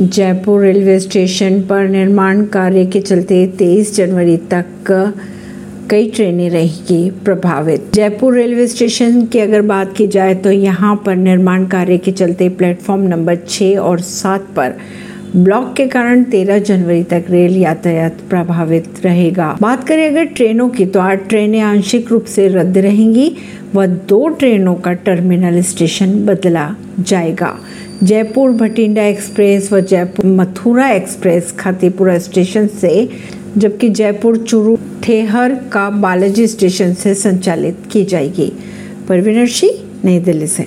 Jaipur railway station पर निर्माण कार्य के चलते 23 जनवरी तक कई ट्रेनें रहेंगी प्रभावित। जयपुर रेलवे स्टेशन की अगर बात की जाए तो यहाँ पर निर्माण कार्य के चलते प्लेटफॉर्म नंबर छः और सात पर ब्लॉक के कारण 13 जनवरी तक रेल यातायात प्रभावित रहेगा। बात करें अगर ट्रेनों की तो आठ ट्रेनें आंशिक रूप से रद्द रहेंगी व दो ट्रेनों का टर्मिनल स्टेशन बदला जाएगा। जयपुर भटिंडा एक्सप्रेस व जयपुर मथुरा एक्सप्रेस खातीपुरा स्टेशन से, जबकि जयपुर चुरू ठेहर का बालाजी स्टेशन से संचालित की जाएगी। परवीनर सिंह नई दिल्ली से।